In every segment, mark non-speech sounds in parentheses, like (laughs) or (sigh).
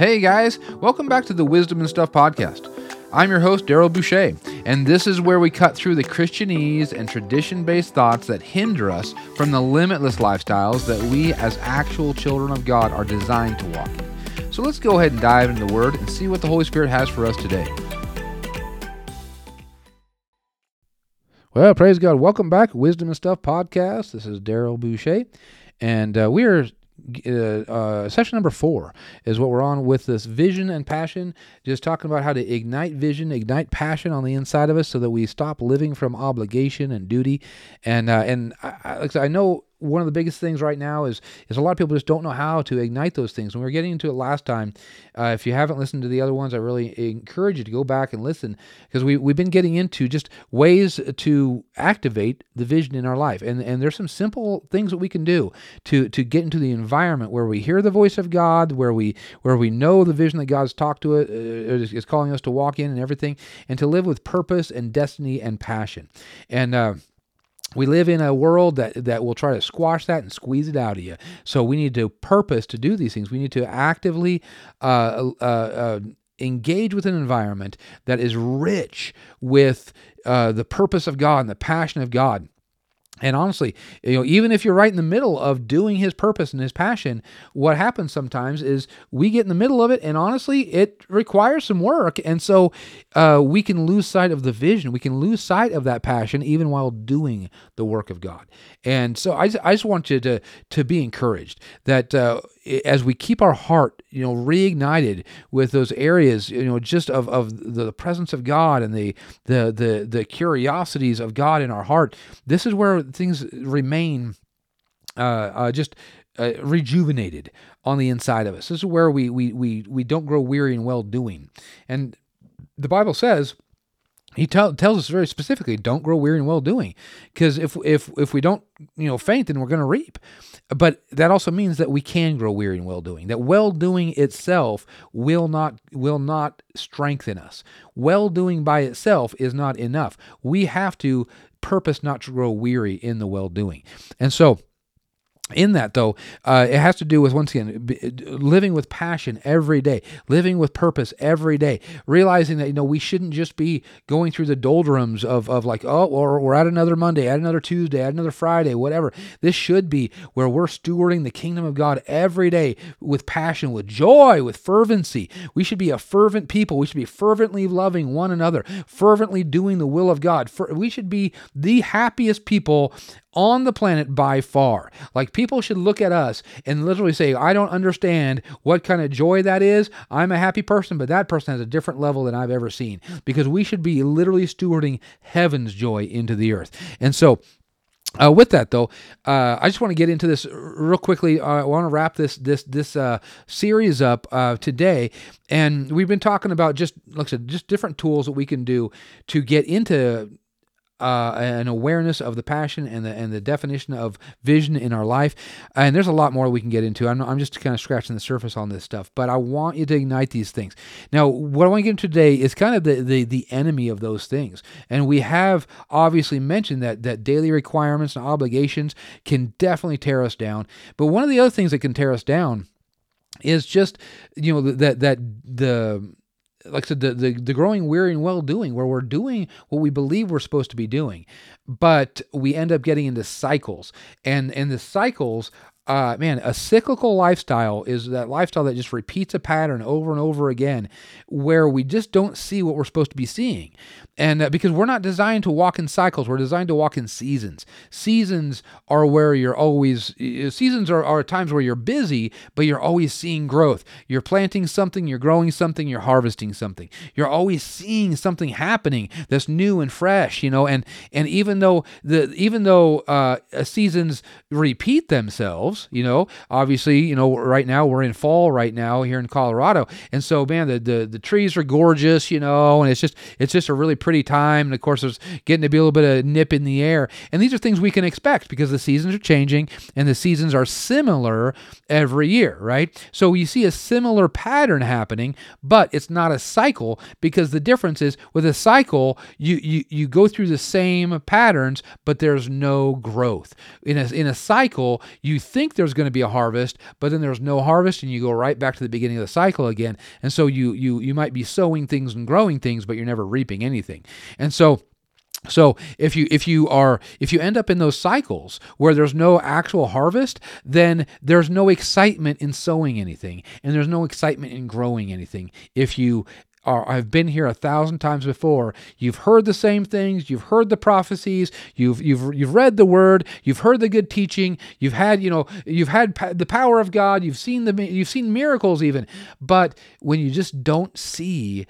Hey guys, welcome back to the Wisdom and Stuff podcast. I'm your host, Daryl Boucher, and this is where we cut through the Christianese and tradition based thoughts that hinder us from the limitless lifestyles that we, as actual children of God, are designed to walk in. So let's go ahead and dive into the Word and see what the Holy Spirit has for us today. Well, praise God. Welcome back, Wisdom and Stuff podcast. This is Daryl Boucher, and uh, we are uh, uh, session number four is what we're on with this vision and passion. Just talking about how to ignite vision, ignite passion on the inside of us, so that we stop living from obligation and duty. And uh, and I, I, I know one of the biggest things right now is is a lot of people just don't know how to ignite those things. When we were getting into it last time, uh, if you haven't listened to the other ones, I really encourage you to go back and listen because we we've been getting into just ways to activate the vision in our life, and and there's some simple things that we can do to to get into the environment where we hear the voice of God, where we where we know the vision that God's talked to it uh, is calling us to walk in and everything, and to live with purpose and destiny and passion, and. Uh, we live in a world that that will try to squash that and squeeze it out of you. So we need to purpose to do these things. We need to actively uh, uh, uh, engage with an environment that is rich with uh, the purpose of God and the passion of God. And honestly, you know, even if you're right in the middle of doing his purpose and his passion, what happens sometimes is we get in the middle of it, and honestly, it requires some work. And so uh, we can lose sight of the vision. We can lose sight of that passion even while doing the work of God. And so I, I just want you to, to be encouraged that uh, as we keep our heart, you know, reignited with those areas, you know, just of, of the presence of God and the, the, the, the curiosities of God in our heart, this is where things remain uh, uh, just uh, rejuvenated on the inside of us. This is where we, we, we, we don't grow weary in well doing. And the Bible says, he tell, tells us very specifically, don't grow weary in well doing, because if if if we don't you know faint, then we're going to reap. But that also means that we can grow weary in well doing. That well doing itself will not will not strengthen us. Well doing by itself is not enough. We have to purpose not to grow weary in the well doing, and so in that though uh, it has to do with once again living with passion every day living with purpose every day realizing that you know we shouldn't just be going through the doldrums of, of like oh or we're at another monday at another tuesday at another friday whatever. This should be where we're stewarding the kingdom of god every day with passion with joy with fervency. We should be a fervent people. We should be fervently loving one another fervently doing the will of god. We should be the happiest people on the planet by far. Like people should look at us and literally say, I don't understand what kind of joy that is. I'm a happy person, but that person has a different level than I've ever seen because we should be literally stewarding heaven's joy into the earth. And so, uh, with that though, uh, I just want to get into this real quickly. Uh, I want to wrap this this this uh, series up uh, today, and we've been talking about just like I said, just different tools that we can do to get into uh, an awareness of the passion and the and the definition of vision in our life. And there's a lot more we can get into. I'm, I'm just kind of scratching the surface on this stuff, but I want you to ignite these things. Now, what I want to get into today is kind of the, the the enemy of those things. And we have obviously mentioned that that daily requirements and obligations can definitely tear us down. But one of the other things that can tear us down is just you know that that the like I said, the, the, the growing weary and well doing, where we're doing what we believe we're supposed to be doing, but we end up getting into cycles, and and the cycles uh, man, a cyclical lifestyle is that lifestyle that just repeats a pattern over and over again, where we just don't see what we're supposed to be seeing. And uh, because we're not designed to walk in cycles, we're designed to walk in seasons. Seasons are where you're always, seasons are, are times where you're busy, but you're always seeing growth. You're planting something, you're growing something, you're harvesting something. You're always seeing something happening that's new and fresh, you know. And and even though the even though uh, seasons repeat themselves, you know, obviously, you know, right now we're in fall right now here in Colorado. And so, man, the, the, the trees are gorgeous, you know, and it's just, it's just a really pretty time. And of course, there's getting to be a little bit of a nip in the air. And these are things we can expect because the seasons are changing and the seasons are similar every year, right? So you see a similar pattern happening, but it's not a cycle because the difference is with a cycle, you, you, you go through the same patterns, but there's no growth. In a, in a cycle, you think think there's going to be a harvest, but then there's no harvest, and you go right back to the beginning of the cycle again. And so you you you might be sowing things and growing things, but you're never reaping anything. And so so if you if you are if you end up in those cycles where there's no actual harvest, then there's no excitement in sowing anything and there's no excitement in growing anything. If you are I've been here a thousand times before. You've heard the same things, you've heard the prophecies, you've you've you've read the word, you've heard the good teaching, you've had, you know, you've had the power of God, you've seen the you've seen miracles even. But when you just don't see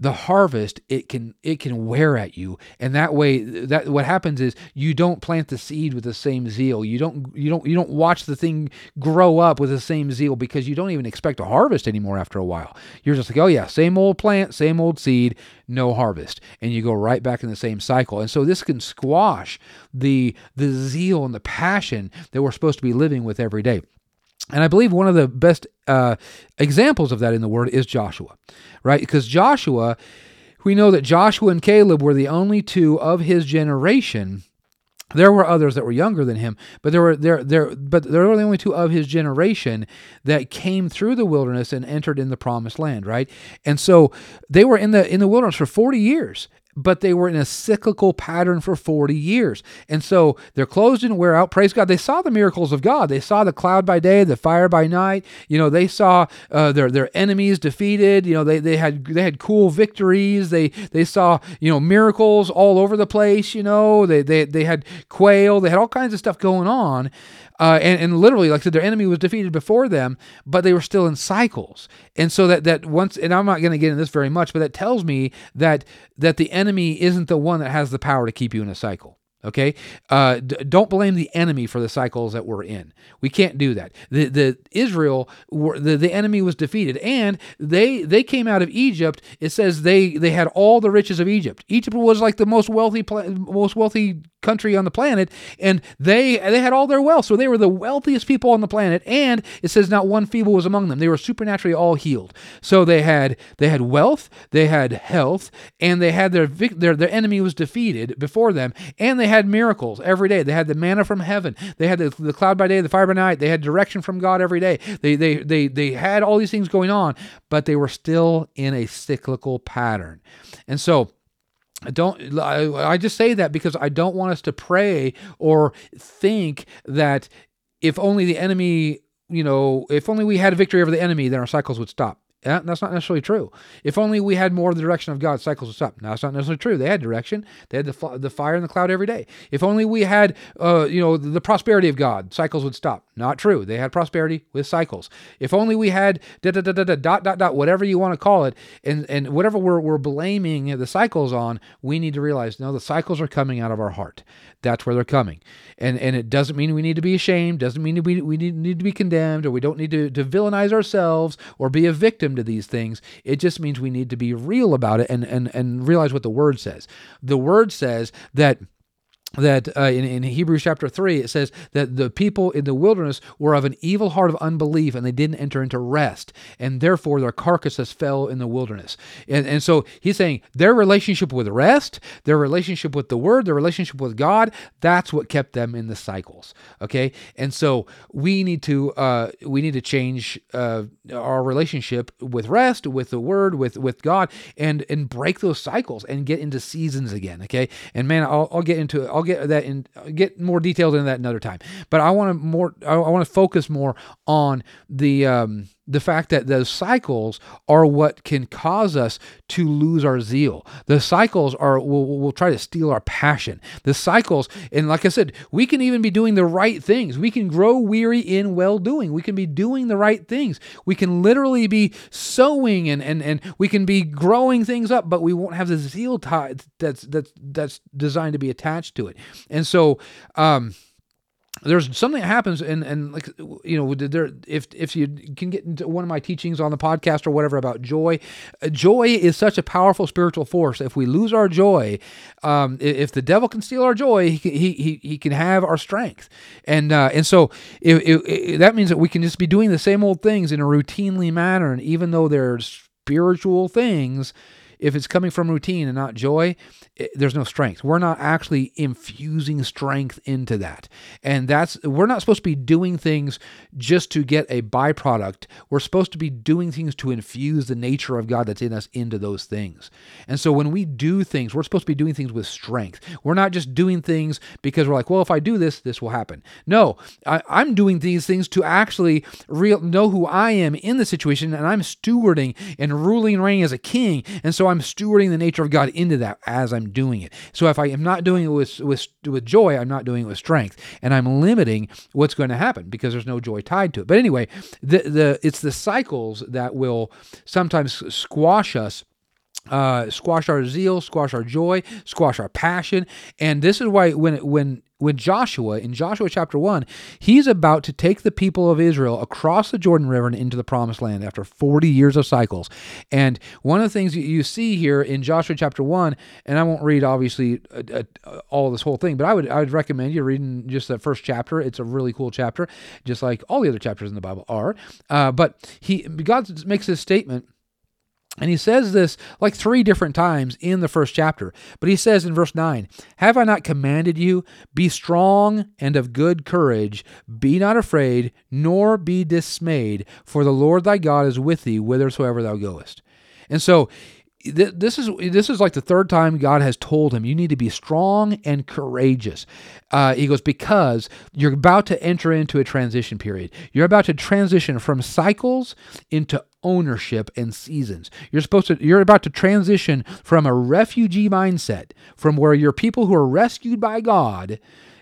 the harvest it can it can wear at you. And that way that what happens is you don't plant the seed with the same zeal. You don't you don't you don't watch the thing grow up with the same zeal because you don't even expect a harvest anymore after a while. You're just like oh yeah same old plant same old seed no harvest. And you go right back in the same cycle. And so this can squash the the zeal and the passion that we're supposed to be living with every day and I believe one of the best uh, examples of that in the Word is Joshua, right? Because Joshua, we know that Joshua and Caleb were the only two of his generation. There were others that were younger than him, but there were there there but there were the only two of his generation that came through the wilderness and entered in the promised land, right? And so they were in the in the wilderness for 40 years but they were in a cyclical pattern for 40 years. And so their clothes didn't wear out. Praise God. They saw the miracles of God. They saw the cloud by day, the fire by night. You know, they saw uh, their their enemies defeated. You know, they, they had they had cool victories. They they saw, you know, miracles all over the place, you know. They they they had quail. They had all kinds of stuff going on. Uh, and, and literally, like I said, their enemy was defeated before them, but they were still in cycles. And so that that once, and I'm not going to get into this very much, but that tells me that that the enemy isn't the one that has the power to keep you in a cycle. Okay, uh, d- don't blame the enemy for the cycles that we're in. We can't do that. The the Israel were, the the enemy was defeated, and they they came out of Egypt. It says they they had all the riches of Egypt. Egypt was like the most wealthy most wealthy country on the planet and they they had all their wealth so they were the wealthiest people on the planet and it says not one feeble was among them they were supernaturally all healed so they had they had wealth they had health and they had their their their enemy was defeated before them and they had miracles every day. They had the manna from heaven. They had the, the cloud by day the fire by night. They had direction from God every day. They they they they had all these things going on but they were still in a cyclical pattern. And so I don't I just say that because I don't want us to pray or think that if only the enemy, you know, if only we had a victory over the enemy, then our cycles would stop. Yeah, that's not necessarily true. If only we had more of the direction of God, cycles would stop. Now, that's not necessarily true. They had direction. They had the, the fire and the cloud every day. If only we had, uh, you know, the, the prosperity of God, cycles would stop. Not true. They had prosperity with cycles. If only we had da, da, da, da, da, dot, dot, dot, whatever you want to call it, and, and whatever we're, we're blaming the cycles on, we need to realize, no, the cycles are coming out of our heart. That's where they're coming. And and it doesn't mean we need to be ashamed, doesn't mean we, we need, need to be condemned, or we don't need to, to villainize ourselves or be a victim to these things. It just means we need to be real about it and, and, and realize what the word says. The word says that that uh, in, in Hebrews chapter 3, it says that the people in the wilderness were of an evil heart of unbelief and they didn't enter into rest. And therefore, their carcasses fell in the wilderness. And, and so he's saying their relationship with rest, their relationship with the word, their relationship with God, that's what kept them in the cycles. Okay. And so we need to, uh, we need to change uh, our relationship with rest, with the word, with, with God, and, and break those cycles and get into seasons again. Okay. And man, I'll, I'll get into it I'll get that in get more detailed in that another time. But I want to more I want to focus more on the um, the fact that those cycles are what can cause us to lose our zeal. The cycles are will, will try to steal our passion. The cycles, and like I said, we can even be doing the right things. We can grow weary in well doing. We can be doing the right things. We can literally be sowing and and and we can be growing things up, but we won't have the zeal tied that's that's that's designed to be attached to it. And so um there's something that happens and and like you know there if if you can get into one of my teachings on the podcast or whatever about joy uh, joy is such a powerful spiritual force. If we lose our joy um, if the devil can steal our joy he he, he, can have our strength. And uh, and so it, it, it, that means that we can just be doing the same old things in a routinely manner. And even though there's spiritual things if it's coming from routine and not joy, it, there's no strength. We're not actually infusing strength into that. And that's we're not supposed to be doing things just to get a byproduct. We're supposed to be doing things to infuse the nature of God that's in us into those things. And so when we do things, we're supposed to be doing things with strength. We're not just doing things because we're like, well, if I do this, this will happen. No, I, am doing these things to actually real know who I am in the situation, and I'm stewarding and ruling and reigning as a king. And so I'm stewarding the nature of God into that as I'm doing it. So if I am not doing it with with with joy, I'm not doing it with strength, and I'm limiting what's going to happen because there's no joy tied to it. But anyway, the the it's the cycles that will sometimes squash us uh, squash our zeal, squash our joy, squash our passion. And this is why when when when Joshua in Joshua chapter 1, he's about to take the people of Israel across the Jordan River and into the promised land after 40 years of cycles. And one of the things you see here in Joshua chapter 1, and I won't read obviously uh, uh, all this whole thing, but I would I would recommend you reading just the first chapter. It's a really cool chapter, just like all the other chapters in the Bible are. Uh, but he God makes this statement and he says this like three different times in the first chapter. But he says in verse 9, Have I not commanded you? Be strong and of good courage. Be not afraid, nor be dismayed, for the Lord thy God is with thee whithersoever thou goest. And so this is this is like the third time God has told him you need to be strong and courageous. Uh, he goes because you're about to enter into a transition period. You're about to transition from cycles into ownership and seasons. You're supposed to you're about to transition from a refugee mindset, from where you're people who are rescued by God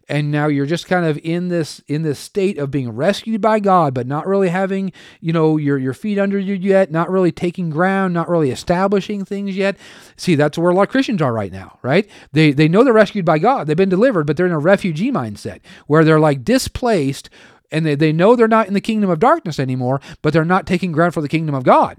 and now you're just kind of in this in this state of being rescued by God, but not really having you know your your feet under you yet, not really taking ground, not really establishing things yet. See, that's where a lot of Christians are right now, right? They they know they're rescued by God, they've been delivered, but they're in a refugee mindset where they're like displaced and they, they know they're not in the kingdom of darkness anymore, but they're not taking ground for the kingdom of God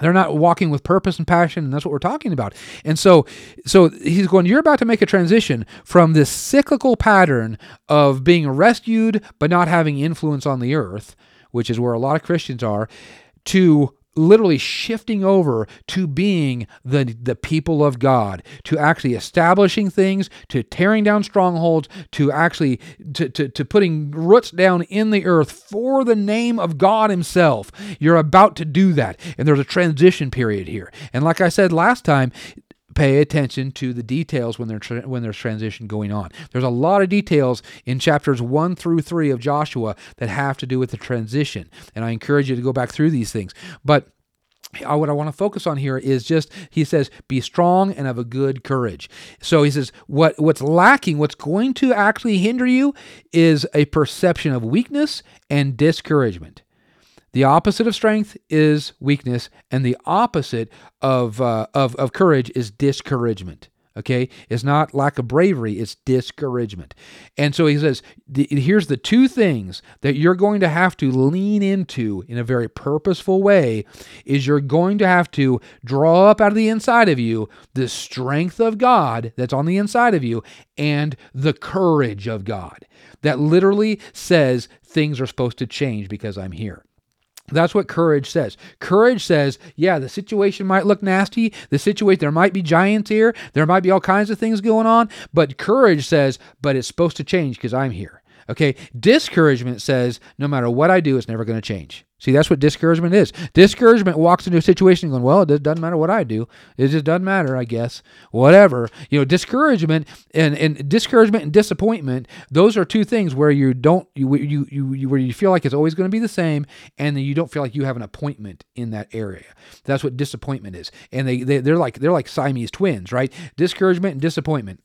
they're not walking with purpose and passion and that's what we're talking about. And so so he's going you're about to make a transition from this cyclical pattern of being rescued but not having influence on the earth which is where a lot of christians are to literally shifting over to being the the people of God, to actually establishing things, to tearing down strongholds, to actually to, to, to putting roots down in the earth for the name of God Himself. You're about to do that. And there's a transition period here. And like I said last time, pay attention to the details when, tra- when there's transition going on. There's a lot of details in chapters 1 through 3 of Joshua that have to do with the transition. And I encourage you to go back through these things. But uh, what I want to focus on here is just he says be strong and have a good courage. So he says what what's lacking, what's going to actually hinder you is a perception of weakness and discouragement. The opposite of strength is weakness, and the opposite of, uh, of, of courage is discouragement. Okay, it's not lack of bravery, it's discouragement. And so he says, here's the two things that you're going to have to lean into in a very purposeful way is you're going to have to draw up out of the inside of you the strength of God that's on the inside of you and the courage of God that literally says things are supposed to change because I'm here. That's what courage says. Courage says, yeah, the situation might look nasty. The situation, there might be giants here. There might be all kinds of things going on. But courage says, but it's supposed to change because I'm here. Okay. Discouragement says, no matter what I do, it's never going to change. See, that's what discouragement is. Discouragement walks into a situation going, well, it doesn't matter what I do. It just doesn't matter, I guess. Whatever. You know, discouragement and, and discouragement and disappointment, those are two things where you don't, you, you, you, where you feel like it's always going to be the same and then you don't feel like you have an appointment in that area. That's what disappointment is. And they, they, they're like, they're like Siamese twins, right? Discouragement and disappointment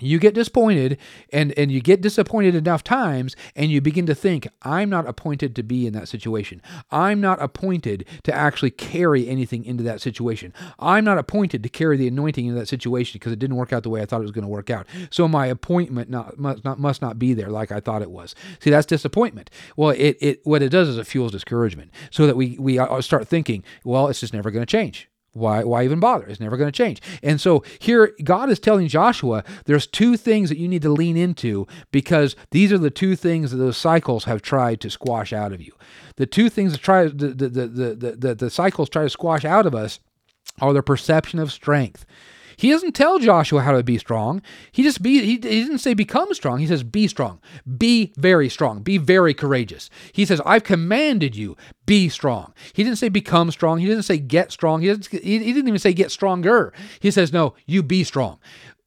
you get disappointed and and you get disappointed enough times and you begin to think i'm not appointed to be in that situation. I'm not appointed to actually carry anything into that situation. I'm not appointed to carry the anointing into that situation because it didn't work out the way i thought it was going to work out. So my appointment not must not must not be there like i thought it was. See that's disappointment. Well it, it what it does is it fuels discouragement so that we we uh, start thinking well it's just never going to change why, why even bother? It's never going to change. And so here, God is telling Joshua there's two things that you need to lean into because these are the two things that those cycles have tried to squash out of you. The two things that try the the the the, the, the cycles try to squash out of us are the perception of strength. He doesn't tell Joshua how to be strong. He just be he, he didn't say become strong. He says be strong. Be very strong. Be very courageous. He says I've commanded you be strong. He didn't say become strong. He didn't say get strong. He didn't, he, he didn't even say get stronger. He says no, you be strong.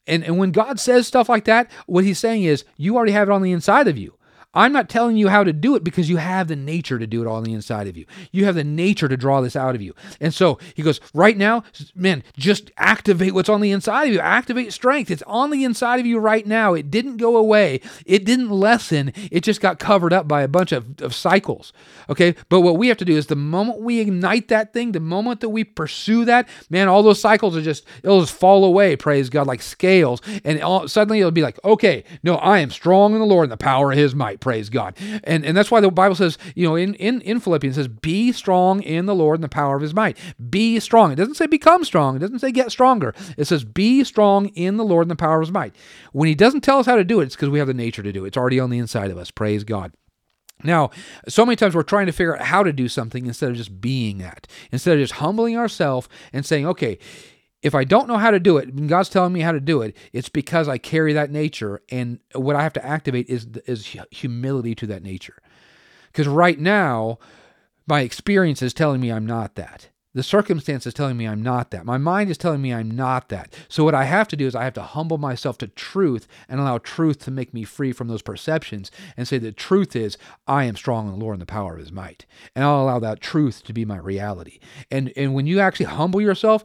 And, and when God says stuff like that, what he's saying is you already have it on the inside of you. I'm not telling you how to do it because you have the nature to do it all on the inside of you. You have the nature to draw this out of you. And so he goes, right now, man, just activate what's on the inside of you. Activate strength. It's on the inside of you right now. It didn't go away. It didn't lessen. It just got covered up by a bunch of, of cycles. Okay. But what we have to do is the moment we ignite that thing, the moment that we pursue that, man, all those cycles are just, it'll just fall away, praise God, like scales. And all, suddenly it'll be like, okay, no, I am strong in the Lord and the power of his might praise God. And and that's why the Bible says, you know, in, in, in Philippians says, be strong in the Lord and the power of his might. Be strong. It doesn't say become strong. It doesn't say get stronger. It says be strong in the Lord and the power of his might. When he doesn't tell us how to do it, it's because we have the nature to do it. It's already on the inside of us. Praise God. Now, so many times we're trying to figure out how to do something instead of just being that. Instead of just humbling ourselves and saying, okay, if I don't know how to do it, and God's telling me how to do it, it's because I carry that nature, and what I have to activate is is humility to that nature. Because right now, my experience is telling me I'm not that. The circumstance is telling me I'm not that. My mind is telling me I'm not that. So what I have to do is I have to humble myself to truth and allow truth to make me free from those perceptions and say the truth is I am strong in the Lord and the power of his might. And I'll allow that truth to be my reality. And and when you actually humble yourself,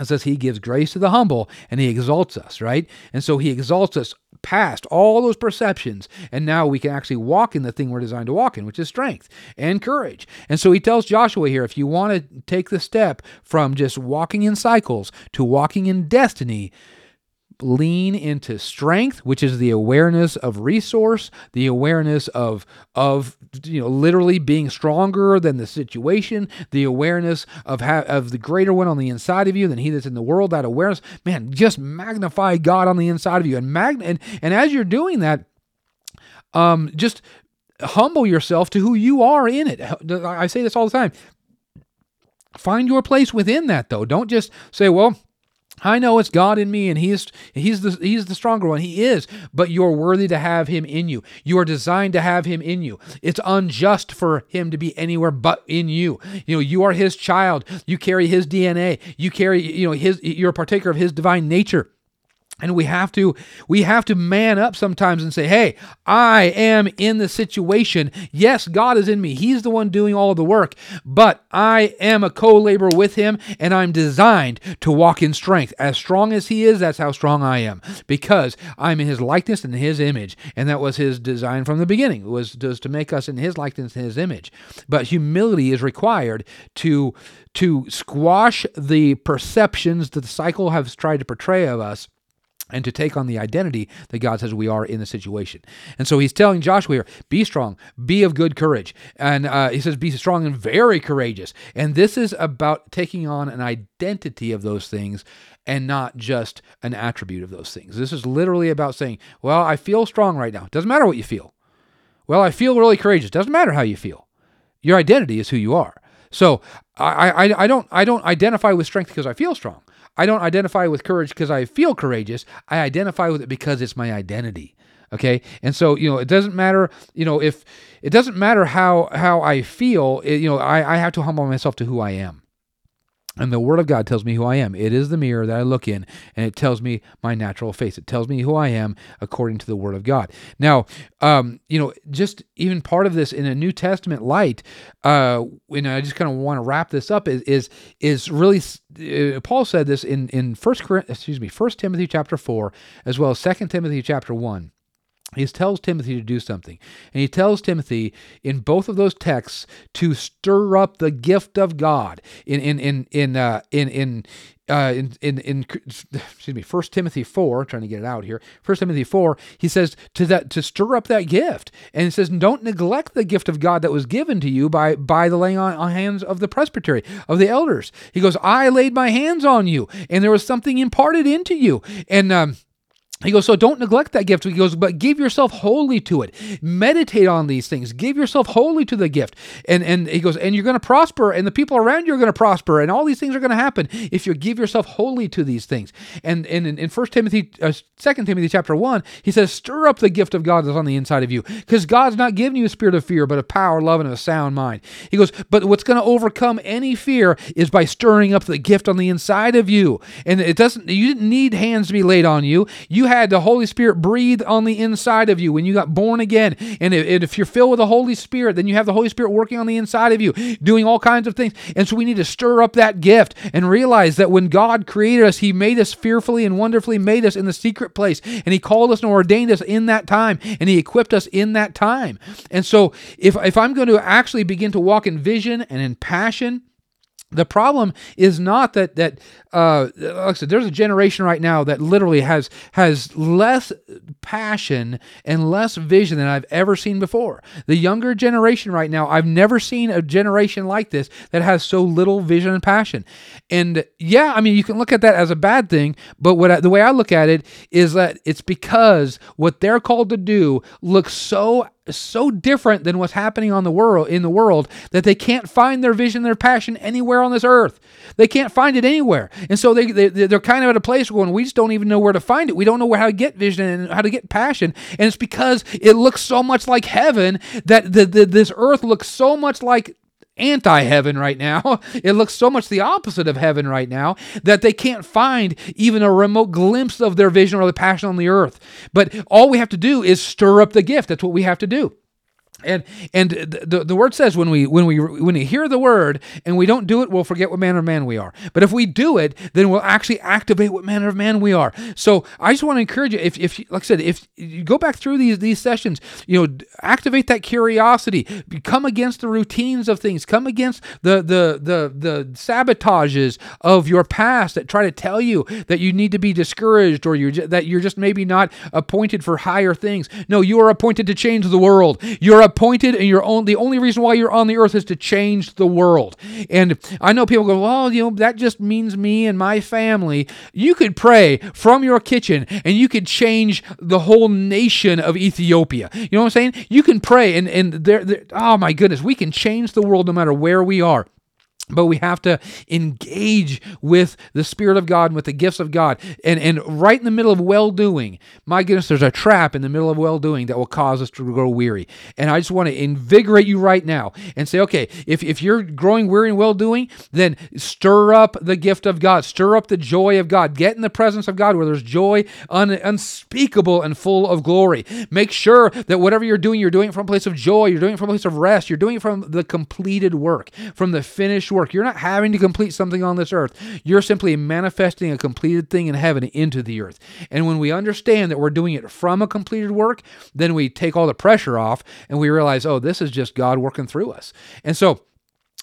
it says he gives grace to the humble and he exalts us, right? And so he exalts us past all those perceptions. And now we can actually walk in the thing we're designed to walk in, which is strength and courage. And so he tells Joshua here if you want to take the step from just walking in cycles to walking in destiny, lean into strength which is the awareness of resource the awareness of of you know literally being stronger than the situation the awareness of ha- of the greater one on the inside of you than he that's in the world that awareness. Man just magnify god on the inside of you. And mag and, and as you're doing that um just humble yourself to who you are in it. I say this all the time. Find your place within that though. Don't just say well I know it's God in me and he's he's the he's the stronger one. He is, but you're worthy to have him in you. You are designed to have him in you. It's unjust for him to be anywhere but in you. You know, you are his child. You carry his DNA. You carry, you know, his you're a partaker of his divine nature. And we have to we have to man up sometimes and say, "Hey, I am in the situation. Yes, God is in me. He's the one doing all the work, but I am a co-laborer with him and I'm designed to walk in strength. As strong as he is, that's how strong I am because I'm in his likeness and his image. And that was his design from the beginning. Was just to make us in his likeness and his image. But humility is required to to squash the perceptions that the cycle has tried to portray of us and to take on the identity that God says we are in the situation. And so he's telling Joshua here, be strong, be of good courage. And uh, he says, be strong and very courageous. And this is about taking on an identity of those things and not just an attribute of those things. This is literally about saying, well, I feel strong right now. Doesn't matter what you feel. Well, I feel really courageous. Doesn't matter how you feel. Your identity is who you are. So I, I, I don't I don't identify with strength because I feel strong. I don't identify with courage because I feel courageous. I identify with it because it's my identity. Okay, and so you know it doesn't matter. You know if it doesn't matter how how I feel. It, you know I I have to humble myself to who I am. And the Word of God tells me who I am. It is the mirror that I look in, and it tells me my natural face. It tells me who I am according to the Word of God. Now, um, you know, just even part of this in a New Testament light, uh, and I just kind of want to wrap this up is is is really uh, Paul said this in in First excuse me First Timothy chapter four as well as Second Timothy chapter one he tells Timothy to do something. And he tells Timothy in both of those texts to stir up the gift of God. In in in in uh, in in uh, in, in, in excuse me, First Timothy four, trying to get it out here. First Timothy four, he says to that to stir up that gift, and he says, don't neglect the gift of God that was given to you by by the laying on, on hands of the presbytery of the elders. He goes, I laid my hands on you, and there was something imparted into you, and um, he goes, so don't neglect that gift. He goes, but give yourself wholly to it. Meditate on these things. Give yourself wholly to the gift. And and he goes, and you're going to prosper, and the people around you are going to prosper, and all these things are going to happen if you give yourself wholly to these things. And, and in, in 1 Timothy, uh, 2 Timothy chapter 1, he says, stir up the gift of God that's on the inside of you. Because God's not giving you a spirit of fear, but of power, love, and of a sound mind. He goes, but what's going to overcome any fear is by stirring up the gift on the inside of you. And it doesn't, you didn't need hands to be laid on you. You had the Holy Spirit breathe on the inside of you when you got born again. And if you're filled with the Holy Spirit, then you have the Holy Spirit working on the inside of you, doing all kinds of things. And so we need to stir up that gift and realize that when God created us, He made us fearfully and wonderfully made us in the secret place. And He called us and ordained us in that time. And He equipped us in that time. And so if, if I'm going to actually begin to walk in vision and in passion, the problem is not that that uh, like I said, there's a generation right now that literally has has less passion and less vision than I've ever seen before. The younger generation right now, I've never seen a generation like this that has so little vision and passion. And yeah, I mean, you can look at that as a bad thing, but what I, the way I look at it is that it's because what they're called to do looks so so different than what's happening on the world in the world that they can't find their vision, their passion anywhere on this earth. They can't find it anywhere, and so they, they they're kind of at a place where we just don't even know where to find it. We don't know how to get vision and how to get passion, and it's because it looks so much like heaven that the, the this earth looks so much like anti heaven right now. (laughs) It looks so much the opposite of heaven right now that they can't find even a remote glimpse of their vision or the passion on the earth. But all we have to do is stir up the gift. That's what we have to do. And and the, the word says when we when we when we hear the word and we don't do it, we'll forget what manner of man we are. But if we do it, then we'll actually activate what manner of man we are. So I just want to encourage you, if if like I said, if you go back through these these sessions, you know, activate that curiosity, come against the routines of things, come against the the the the sabotages of your past that try to tell you that you need to be discouraged or you that you're just maybe not appointed for higher things. No, you are appointed to change the world. You're appointed and your own the only reason why you're on the earth is to change the world. And I know people go, well, you know, that just means me and my family. You could pray from your kitchen and you could change the whole nation of Ethiopia. You know what I'm saying? You can pray and and there oh my goodness, we can change the world no matter where we are. But we have to engage with the Spirit of God and with the gifts of God. And, and right in the middle of well doing, my goodness, there's a trap in the middle of well doing that will cause us to grow weary. And I just want to invigorate you right now and say, okay, if, if you're growing weary in well doing, then stir up the gift of God, stir up the joy of God. Get in the presence of God where there's joy un, unspeakable and full of glory. Make sure that whatever you're doing, you're doing it from a place of joy, you're doing it from a place of rest, you're doing it from the completed work, from the finished work. You're not having to complete something on this earth. You're simply manifesting a completed thing in heaven into the earth. And when we understand that we're doing it from a completed work, then we take all the pressure off and we realize, oh, this is just God working through us. And so,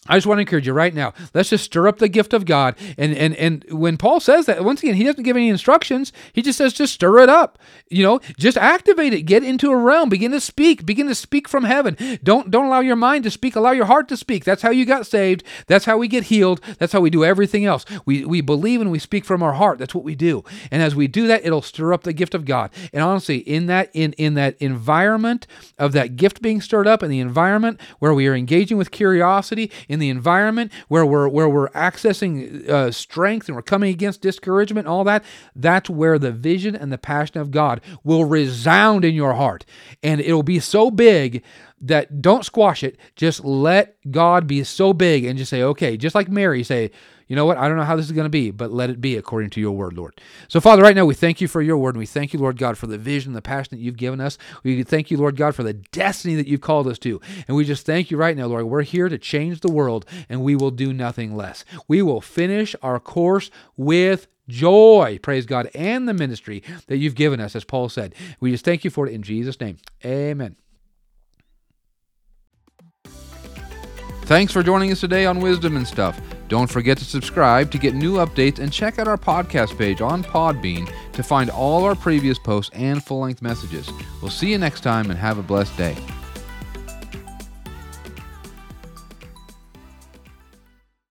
I just want to encourage you right now. Let's just stir up the gift of God. And and and when Paul says that, once again, he doesn't give any instructions. He just says, just stir it up. You know, just activate it. Get into a realm. Begin to speak. Begin to speak from heaven. Don't don't allow your mind to speak. Allow your heart to speak. That's how you got saved. That's how we get healed. That's how we do everything else. We we believe and we speak from our heart. That's what we do. And as we do that, it'll stir up the gift of God. And honestly, in that in in that environment of that gift being stirred up, in the environment where we are engaging with curiosity in the environment where we're where we're accessing uh, strength and we're coming against discouragement, all that, that's where the vision and the passion of God will resound in your heart, and it'll be so big that don't squash it. Just let God be so big and just say, okay, just like Mary, say, you know what? I don't know how this is going to be, but let it be according to your word, Lord. So, Father, right now we thank you for your word. And we thank you, Lord God, for the vision, the passion that you've given us. We thank you, Lord God, for the destiny that you've called us to. And we just thank you right now, Lord. We're here to change the world, and we will do nothing less. We will finish our course with joy, praise God, and the ministry that you've given us, as Paul said. We just thank you for it in Jesus' name. Amen. Thanks for joining us today on Wisdom and Stuff. Don't forget to subscribe to get new updates and check out our podcast page on Podbean to find all our previous posts and full length messages. We'll see you next time and have a blessed day.